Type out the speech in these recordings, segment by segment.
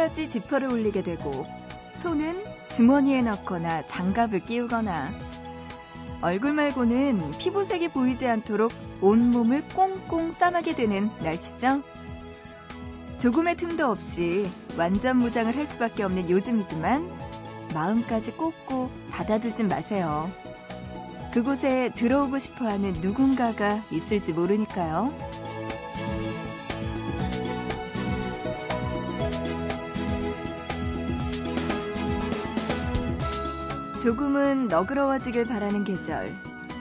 끝까지 지퍼를 올리게 되고 손은 주머니에 넣거나 장갑을 끼우거나 얼굴 말고는 피부색이 보이지 않도록 온몸을 꽁꽁 싸매게 되는 날씨죠. 조금의 틈도 없이 완전 무장을 할 수밖에 없는 요즘이지만 마음까지 꼭꼭 닫아두진 마세요. 그곳에 들어오고 싶어 하는 누군가가 있을지 모르니까요. 조금은 너그러워지길 바라는 계절.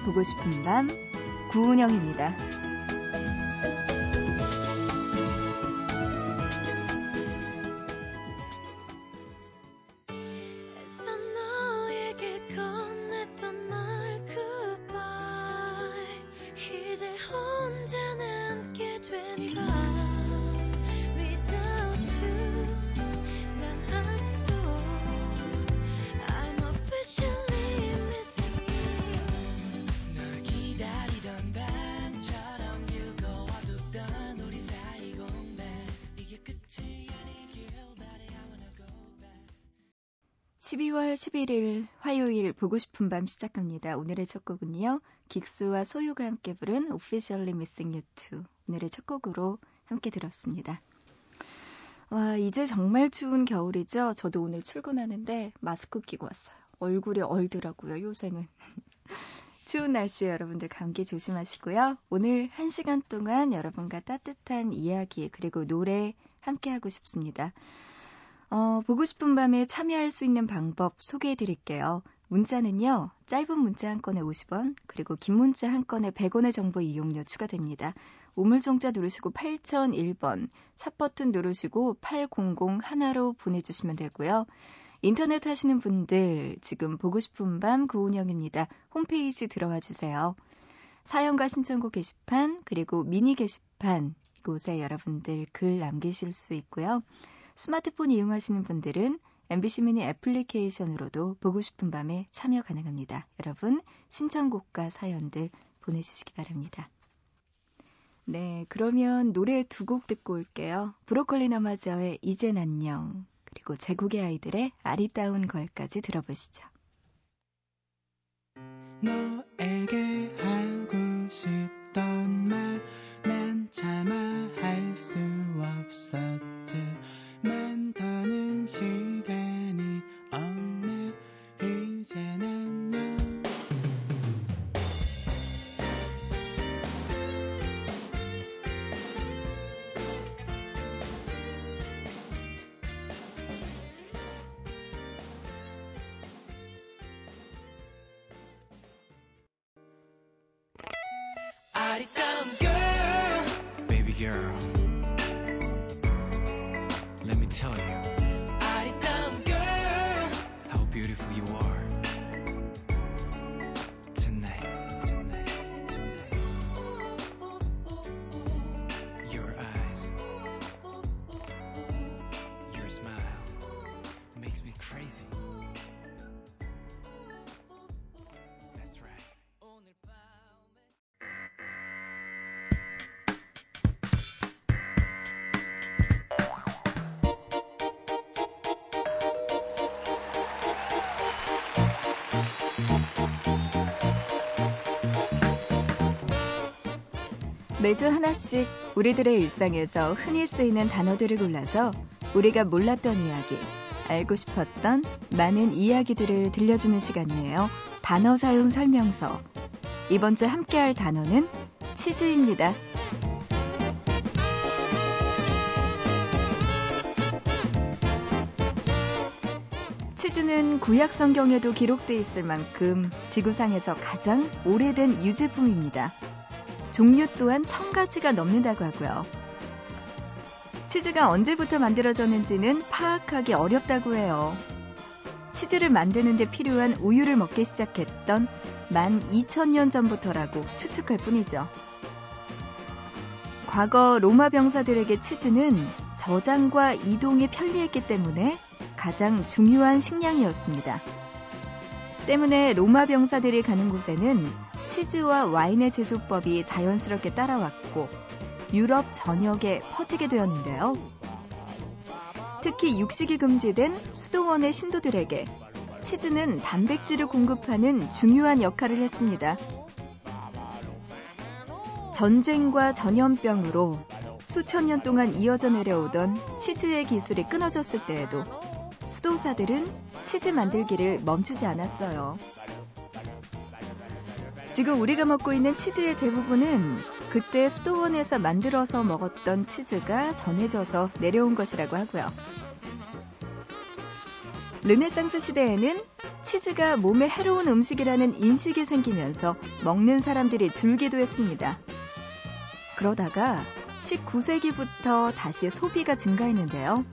보고 싶은 밤, 구은영입니다. 12월 11일 화요일 보고 싶은 밤 시작합니다. 오늘의 첫 곡은요. 긱스와 소유가 함께 부른 Officially Missing You Too. 오늘의 첫 곡으로 함께 들었습니다. 와, 이제 정말 추운 겨울이죠. 저도 오늘 출근하는데 마스크 끼고 왔어요. 얼굴이 얼더라고요, 요새는. 추운 날씨에 여러분들 감기 조심하시고요. 오늘 1시간 동안 여러분과 따뜻한 이야기 그리고 노래 함께 하고 싶습니다. 어, 보고 싶은 밤에 참여할 수 있는 방법 소개해 드릴게요. 문자는요, 짧은 문자 한 건에 50원, 그리고 긴 문자 한 건에 100원의 정보 이용료 추가됩니다. 우물정자 누르시고 8001번, 샵버튼 누르시고 800 하나로 보내주시면 되고요. 인터넷 하시는 분들, 지금 보고 싶은 밤 구운영입니다. 홈페이지 들어와 주세요. 사연과 신청곡 게시판, 그리고 미니 게시판, 이곳에 여러분들 글 남기실 수 있고요. 스마트폰 이용하시는 분들은 MBC 미니 애플리케이션으로도 보고 싶은 밤에 참여 가능합니다. 여러분 신청곡과 사연들 보내주시기 바랍니다. 네, 그러면 노래 두 곡 듣고 올게요. 브로콜리 너마저의 이젠 안녕 그리고 제국의 아이들의 아리따운 걸까지 들어보시죠. 너에게 하고 싶던 말난 차마 할수 없었 지 매주 하나씩 우리들의 일상에서 흔히 쓰이는 단어들을 골라서 우리가 몰랐던 이야기, 알고 싶었던 많은 이야기들을 들려주는 시간이에요. 단어 사용 설명서. 이번 주 함께할 단어는 치즈입니다. 치즈는 구약 성경에도 기록돼 있을 만큼 지구상에서 가장 오래된 유제품입니다. 종류 또한 천 가지가 넘는다고 하고요. 치즈가 언제부터 만들어졌는지는 파악하기 어렵다고 해요. 치즈를 만드는 데 필요한 우유를 먹기 시작했던 12,000년 전부터라고 추측할 뿐이죠. 과거 로마 병사들에게 치즈는 저장과 이동이 편리했기 때문에 가장 중요한 식량이었습니다. 때문에 로마 병사들이 가는 곳에는 치즈와 와인의 제조법이 자연스럽게 따라왔고 유럽 전역에 퍼지게 되었는데요. 특히 육식이 금지된 수도원의 신도들에게 치즈는 단백질을 공급하는 중요한 역할을 했습니다. 전쟁과 전염병으로 수천 년 동안 이어져 내려오던 치즈의 기술이 끊어졌을 때에도 수도사들은 치즈 만들기를 멈추지 않았어요. 지금 우리가 먹고 있는 치즈의 대부분은 그때 수도원에서 만들어서 먹었던 치즈가 전해져서 내려온 것이라고 하고요. 르네상스 시대에는 치즈가 몸에 해로운 음식이라는 인식이 생기면서 먹는 사람들이 줄기도 했습니다. 그러다가 19세기부터 다시 소비가 증가했는데요.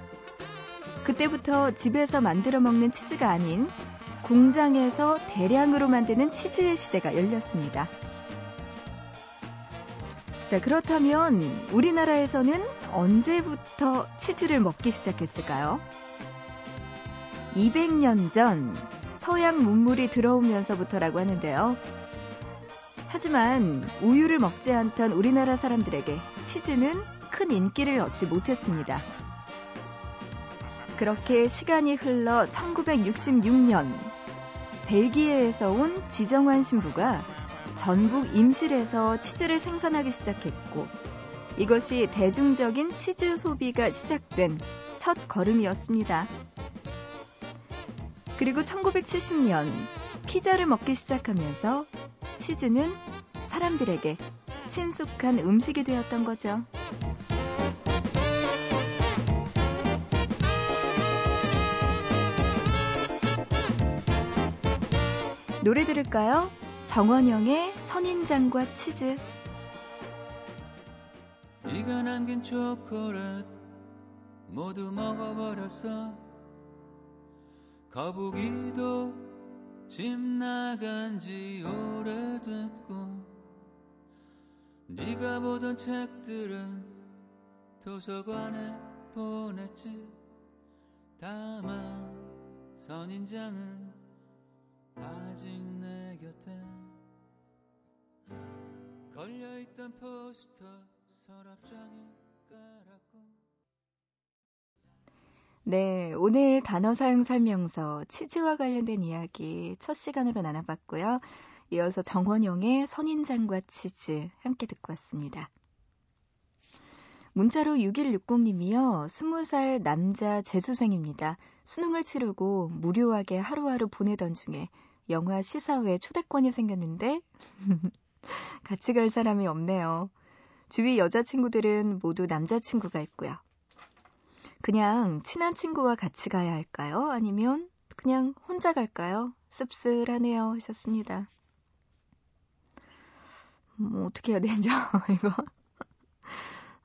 그때부터 집에서 만들어 먹는 치즈가 아닌 공장에서 대량으로 만드는 치즈의 시대가 열렸습니다. 자, 그렇다면 우리나라에서는 언제부터 치즈를 먹기 시작했을까요? 200년 전 서양 문물이 들어오면서부터라고 하는데요. 하지만 우유를 먹지 않던 우리나라 사람들에게 치즈는 큰 인기를 얻지 못했습니다. 그렇게 시간이 흘러 1966년 벨기에에서 온 지정환 신부가 전북 임실에서 치즈를 생산하기 시작했고 이것이 대중적인 치즈 소비가 시작된 첫 걸음이었습니다. 그리고 1970년 피자를 먹기 시작하면서 치즈는 사람들에게 친숙한 음식이 되었던 거죠. 노래 들을까요? 정원영의 선인장과 치즈. 네가 남긴 초콜릿 모두 먹어버렸어 거북이도 집 나간 지 오래됐고 네가 보던 책들은 도서관에 보냈지 다만 선인장은 아직 내 곁에 걸려있던 포스터 서랍장에 깔았고 네, 오늘 단어 사용 설명서 치즈와 관련된 이야기 첫 시간으로 나눠봤고요. 이어서 정원영의 선인장과 치즈 함께 듣고 왔습니다. 문자로 6160님이요. 20살 남자 재수생입니다. 수능을 치르고 무료하게 하루하루 보내던 중에 영화 시사회 초대권이 생겼는데 같이 갈 사람이 없네요. 주위 여자친구들은 모두 남자친구가 있고요. 그냥 친한 친구와 같이 가야 할까요? 아니면 그냥 혼자 갈까요? 씁쓸하네요. 하셨습니다. 뭐, 어떻게 해야 되죠, 이거?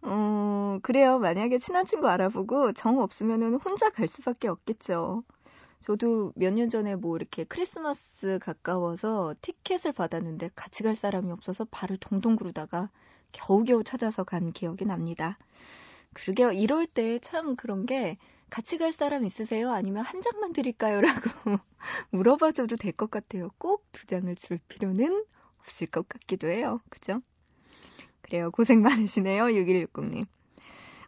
어, 그래요. 만약에 친한 친구 알아보고 정 없으면은 혼자 갈 수밖에 없겠죠. 저도 몇 년 전에 뭐 이렇게 크리스마스 가까워서 티켓을 받았는데 같이 갈 사람이 없어서 발을 동동 구르다가 겨우겨우 찾아서 간 기억이 납니다. 그러게요. 이럴 때 참 그런 게 같이 갈 사람 있으세요? 아니면 한 장만 드릴까요? 라고 물어봐 줘도 될 것 같아요. 꼭 두 장을 줄 필요는 없을 것 같기도 해요. 그죠? 그래요. 고생 많으시네요. 6160님.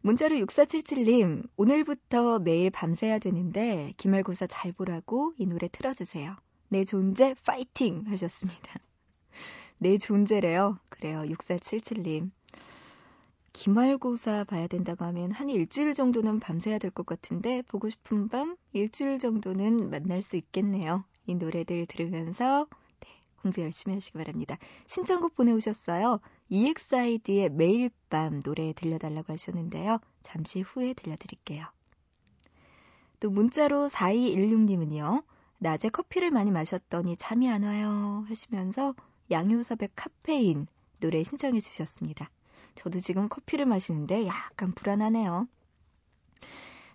문자로 6477님, 오늘부터 매일 밤새야 되는데, 기말고사 잘 보라고 이 노래 틀어주세요. 내 존재 파이팅! 하셨습니다. 내 존재래요. 그래요. 6477님. 기말고사 봐야 된다고 하면 한 일주일 정도는 밤새야 될 것 같은데 보고 싶은 밤 일주일 정도는 만날 수 있겠네요. 이 노래들 들으면서 네, 공부 열심히 하시기 바랍니다. 신청곡 보내오셨어요. EXID의 매일 밤 노래 들려달라고 하셨는데요. 잠시 후에 들려드릴게요. 또 문자로 4216님은요. 낮에 커피를 많이 마셨더니 잠이 안 와요 하시면서 양효섭의 카페인 노래 신청해 주셨습니다. 저도 지금 커피를 마시는데 약간 불안하네요.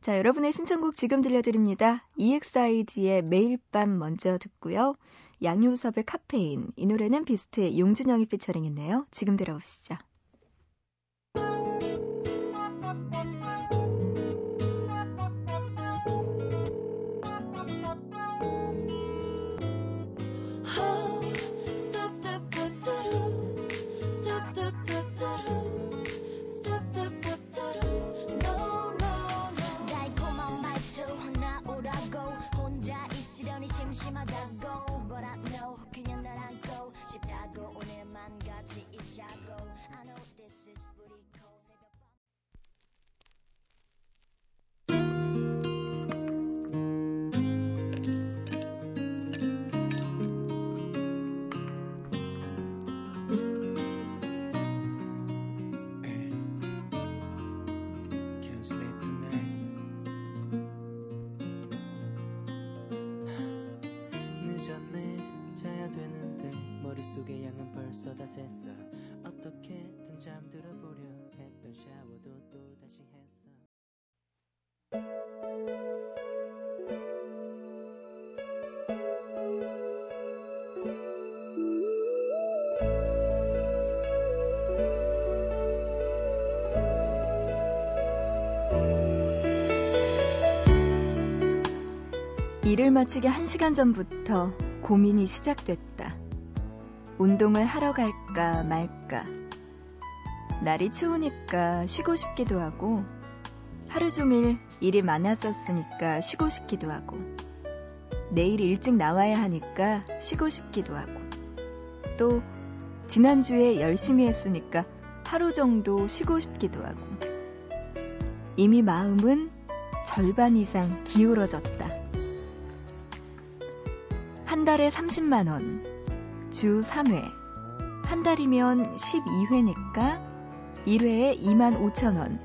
자, 여러분의 신청곡 지금 들려드립니다. EXID의 매일 밤 먼저 듣고요. 양효섭의 카페인. 이 노래는 비스트의 용준영이 피처링했네요. 지금 들어보시죠. 샜어 어떻게든 잠들어 보려 했던 샤워도 또 다시 했어 일을 마치기 1시간 전부터 고민이 시작됐다. 운동을 하러 갈까 말까. 날이 추우니까 쉬고 싶기도 하고, 하루 종일 일이 많았었으니까 쉬고 싶기도 하고, 내일 일찍 나와야 하니까 쉬고 싶기도 하고, 또 지난주에 열심히 했으니까 하루 정도 쉬고 싶기도 하고, 이미 마음은 절반 이상 기울어졌다. 한 달에 30만원, 주 3회. 한 달이면 12회니까 1회에 2만 5천 원.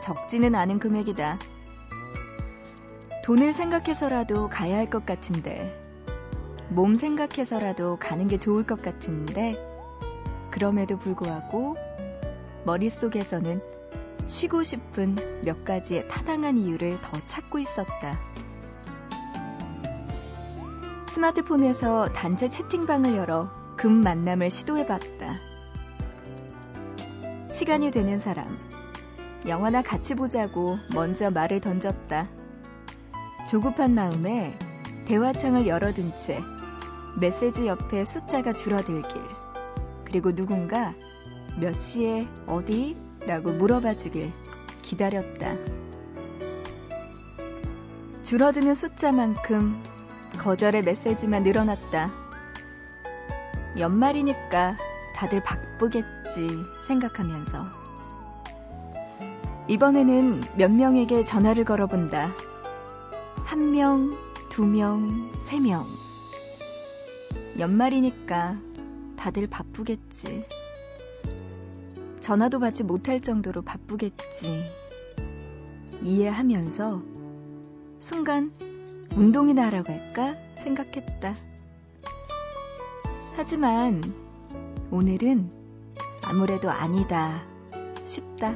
적지는 않은 금액이다. 돈을 생각해서라도 가야 할 것 같은데, 몸 생각해서라도 가는 게 좋을 것 같은데, 그럼에도 불구하고 머릿속에서는 쉬고 싶은 몇 가지의 타당한 이유를 더 찾고 있었다. 스마트폰에서 단체 채팅방을 열어 금 만남을 시도해봤다. 시간이 되는 사람. 영화나 같이 보자고 먼저 말을 던졌다. 조급한 마음에 대화창을 열어둔 채 메시지 옆에 숫자가 줄어들길. 그리고 누군가 몇 시에 어디? 라고 물어봐 주길 기다렸다. 줄어드는 숫자만큼 거절의 메시지만 늘어났다. 연말이니까 다들 바쁘겠지 생각하면서. 이번에는 몇 명에게 전화를 걸어본다. 한 명, 두 명, 세 명. 연말이니까 다들 바쁘겠지. 전화도 받지 못할 정도로 바쁘겠지. 이해하면서 순간 운동이나 하라고 할까 생각했다. 하지만 오늘은 아무래도 아니다 싶다.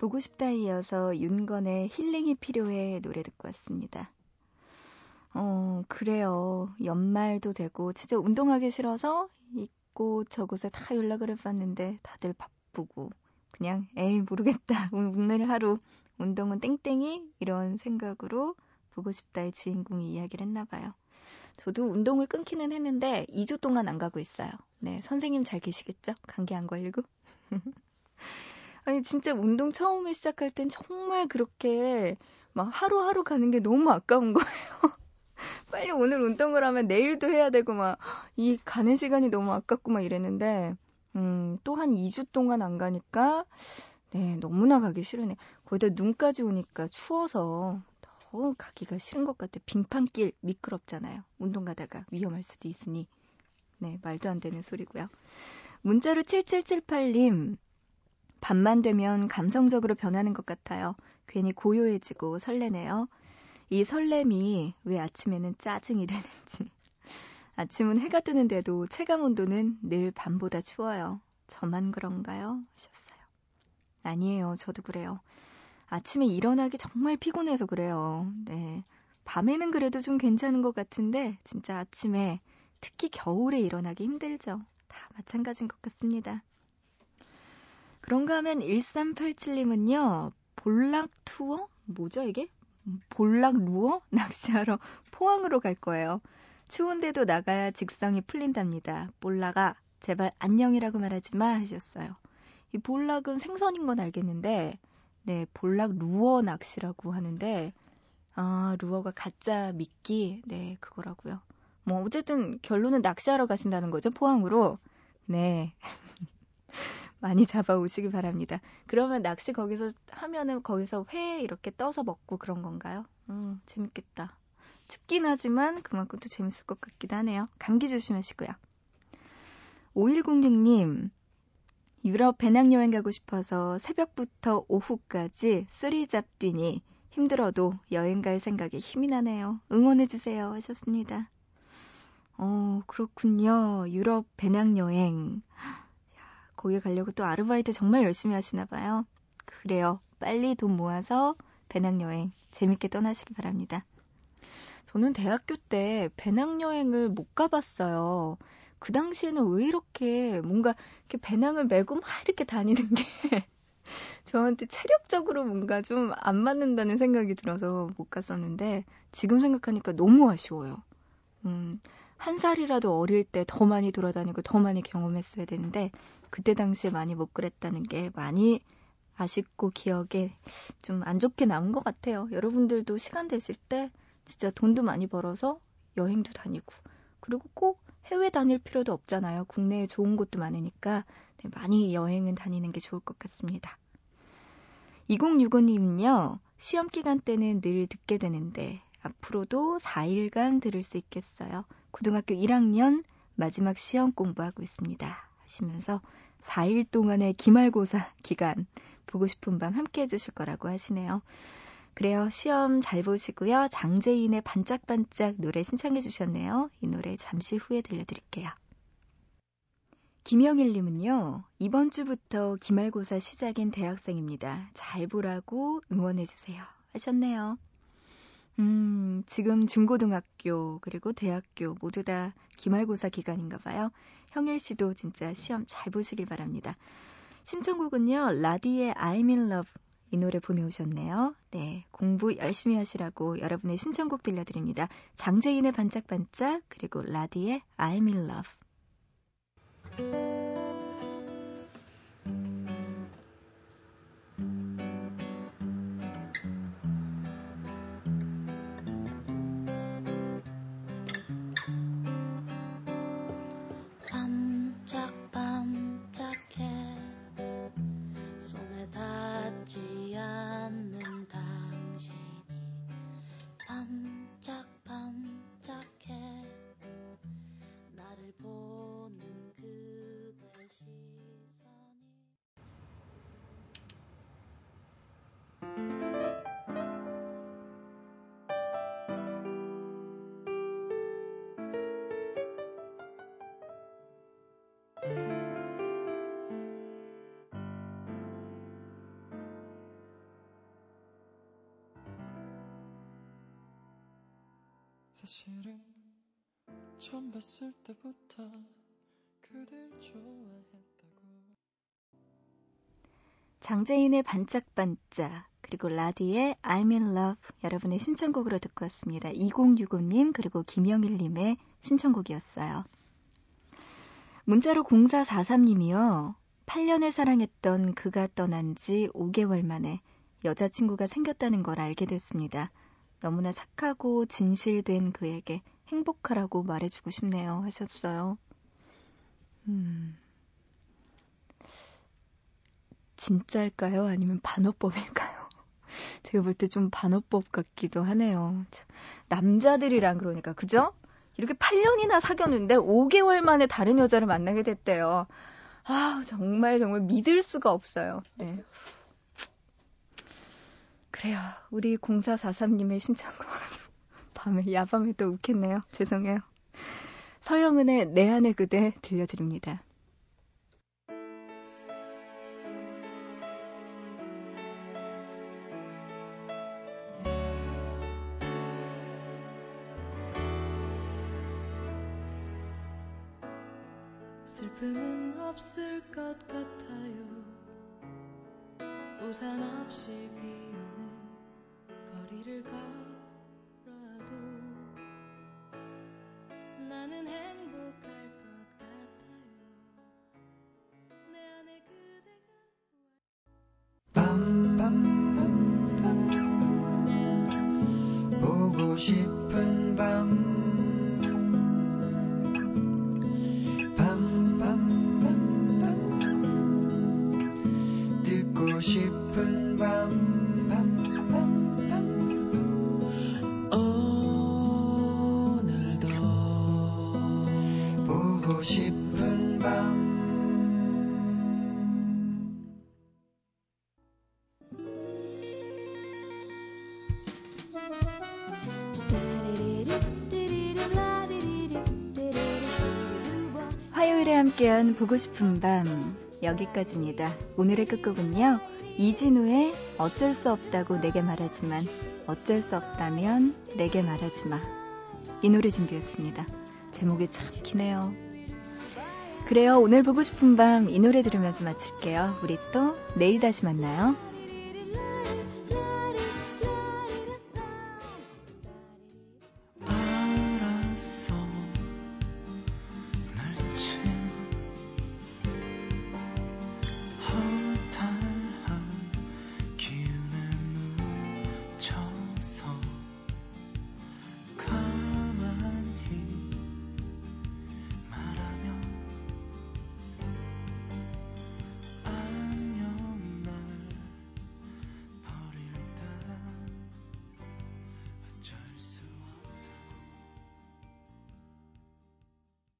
보고 싶다 이어서 윤건의 힐링이 필요해 노래 듣고 왔습니다. 어, 그래요. 연말도 되고, 진짜 운동하기 싫어서 이곳 저곳에 다 연락을 해봤는데 다들 바쁘고, 그냥, 에이, 모르겠다. 오늘 하루 운동은 땡땡이? 이런 생각으로 보고 싶다의 주인공이 이야기를 했나봐요. 저도 운동을 끊기는 했는데 2주 동안 안 가고 있어요. 네, 선생님 잘 계시겠죠? 감기 안 걸리고. 아니 진짜 운동 처음에 시작할 땐 정말 그렇게 막 하루하루 가는 게 너무 아까운 거예요. 빨리 오늘 운동을 하면 내일도 해야 되고 막 이 가는 시간이 너무 아깝고 막 이랬는데 음, 또 한 2주 동안 안 가니까 네, 너무나 가기 싫으네. 거기다 눈까지 오니까 추워서 더 가기가 싫은 것 같아. 빙판길 미끄럽잖아요. 운동 가다가 위험할 수도 있으니. 네, 말도 안 되는 소리고요. 문자로 7778님. 밤만 되면 감성적으로 변하는 것 같아요. 괜히 고요해지고 설레네요. 이 설렘이 왜 아침에는 짜증이 되는지. 아침은 해가 뜨는데도 체감 온도는 늘 밤보다 추워요. 저만 그런가요? 하셨어요. 아니에요. 저도 그래요. 아침에 일어나기 정말 피곤해서 그래요. 네. 밤에는 그래도 좀 괜찮은 것 같은데, 진짜 아침에, 특히 겨울에 일어나기 힘들죠. 다 마찬가지인 것 같습니다. 그런가 하면 1387님은요, 볼락 투어? 뭐죠, 이게? 볼락 루어? 낚시하러 포항으로 갈 거예요. 추운데도 나가야 직성이 풀린답니다. 볼락아, 제발 안녕이라고 말하지 마 하셨어요. 이 볼락은 생선인 건 알겠는데, 네, 볼락 루어 낚시라고 하는데, 아, 루어가 가짜 미끼? 네, 그거라고요. 뭐, 어쨌든 결론은 낚시하러 가신다는 거죠, 포항으로. 네. 많이 잡아오시기 바랍니다. 그러면 낚시 거기서 하면은 거기서 회 이렇게 떠서 먹고 그런 건가요? 음, 재밌겠다. 춥긴 하지만 그만큼 또 재밌을 것 같기도 하네요. 감기 조심하시고요. 5106님, 유럽 배낭여행 가고 싶어서 새벽부터 오후까지 three job 뛰니 힘들어도 여행 갈 생각에 힘이 나네요. 응원해주세요. 하셨습니다. 어, 그렇군요. 유럽 배낭여행. 거기 가려고 또 아르바이트 정말 열심히 하시나 봐요. 그래요. 빨리 돈 모아서 배낭여행 재밌게 떠나시기 바랍니다. 저는 대학교 때 배낭여행을 못 가봤어요. 그 당시에는 왜 이렇게 뭔가 이렇게 배낭을 메고 막 이렇게 다니는 게 저한테 체력적으로 뭔가 좀 안 맞는다는 생각이 들어서 못 갔었는데 지금 생각하니까 너무 아쉬워요. 음, 한 살이라도 어릴 때 더 많이 돌아다니고 더 많이 경험했어야 되는데 그때 당시에 많이 못 그랬다는 게 많이 아쉽고 기억에 좀 안 좋게 남은 것 같아요. 여러분들도 시간 되실 때 진짜 돈도 많이 벌어서 여행도 다니고 그리고 꼭 해외 다닐 필요도 없잖아요. 국내에 좋은 곳도 많으니까 네, 많이 여행은 다니는 게 좋을 것 같습니다. 2065님은요, 시험 기간 때는 늘 듣게 되는데 앞으로도 4일간 들을 수 있겠어요. 고등학교 1학년 마지막 시험 공부하고 있습니다. 하시면서 4일 동안의 기말고사 기간 보고 싶은 밤 함께 해주실 거라고 하시네요. 그래요. 시험 잘 보시고요. 장재인의 반짝반짝 노래 신청해 주셨네요. 이 노래 잠시 후에 들려드릴게요. 김영일님은요, 이번 주부터 기말고사 시작인 대학생입니다. 잘 보라고 응원해주세요. 하셨네요. 음, 지금 중고등학교, 그리고 대학교 모두 다 기말고사 기간인가 봐요. 형일 씨도 진짜 시험 잘 보시길 바랍니다. 신청곡은요, 라디의 I'm in love 이 노래 보내오셨네요. 네, 공부 열심히 하시라고 여러분의 신청곡 들려드립니다. 장재인의 반짝반짝, 그리고 라디의 I'm in love. 사실은 처음 봤을 때부터 그댈 좋아했다고 장재인의 반짝반짝 그리고 라디의 I'm in love 여러분의 신청곡으로 듣고 왔습니다. 2065님 그리고 김영일님의 신청곡이었어요. 문자로 0443님이요. 8년을 사랑했던 그가 떠난 지 5개월 만에 여자친구가 생겼다는 걸 알게 됐습니다. 너무나 착하고 진실된 그에게 행복하라고 말해주고 싶네요. 하셨어요. 음. 진짜일까요? 아니면 반어법일까요? 제가 볼 때 좀 반어법 같기도 하네요. 남자들이랑 그러니까, 그죠? 이렇게 8년이나 사귀었는데 5개월 만에 다른 여자를 만나게 됐대요. 아, 정말 정말 믿을 수가 없어요. 네. 그래요. 우리 0443님의 신청곡. 밤에, 야밤에 또 웃겠네요. 죄송해요. 서영은의 내 안의 그대 들려드립니다. 슬픔은 없을 것 같아요. 우산 없이 비 싶은 밤, 밤, 밤, 밤. 오늘도 보고 싶은 밤. 화요일에 함께한 보고 싶은 밤 여기까지입니다. 오늘의 끝곡은요. 이진우의 어쩔 수 없다고 내게 말하지만 어쩔 수 없다면 내게 말하지 마. 이 노래 준비했습니다. 제목이 참 기네요. 그래요. 오늘 보고 싶은 밤 이 노래 들으면서 마칠게요. 우리 또 내일 다시 만나요.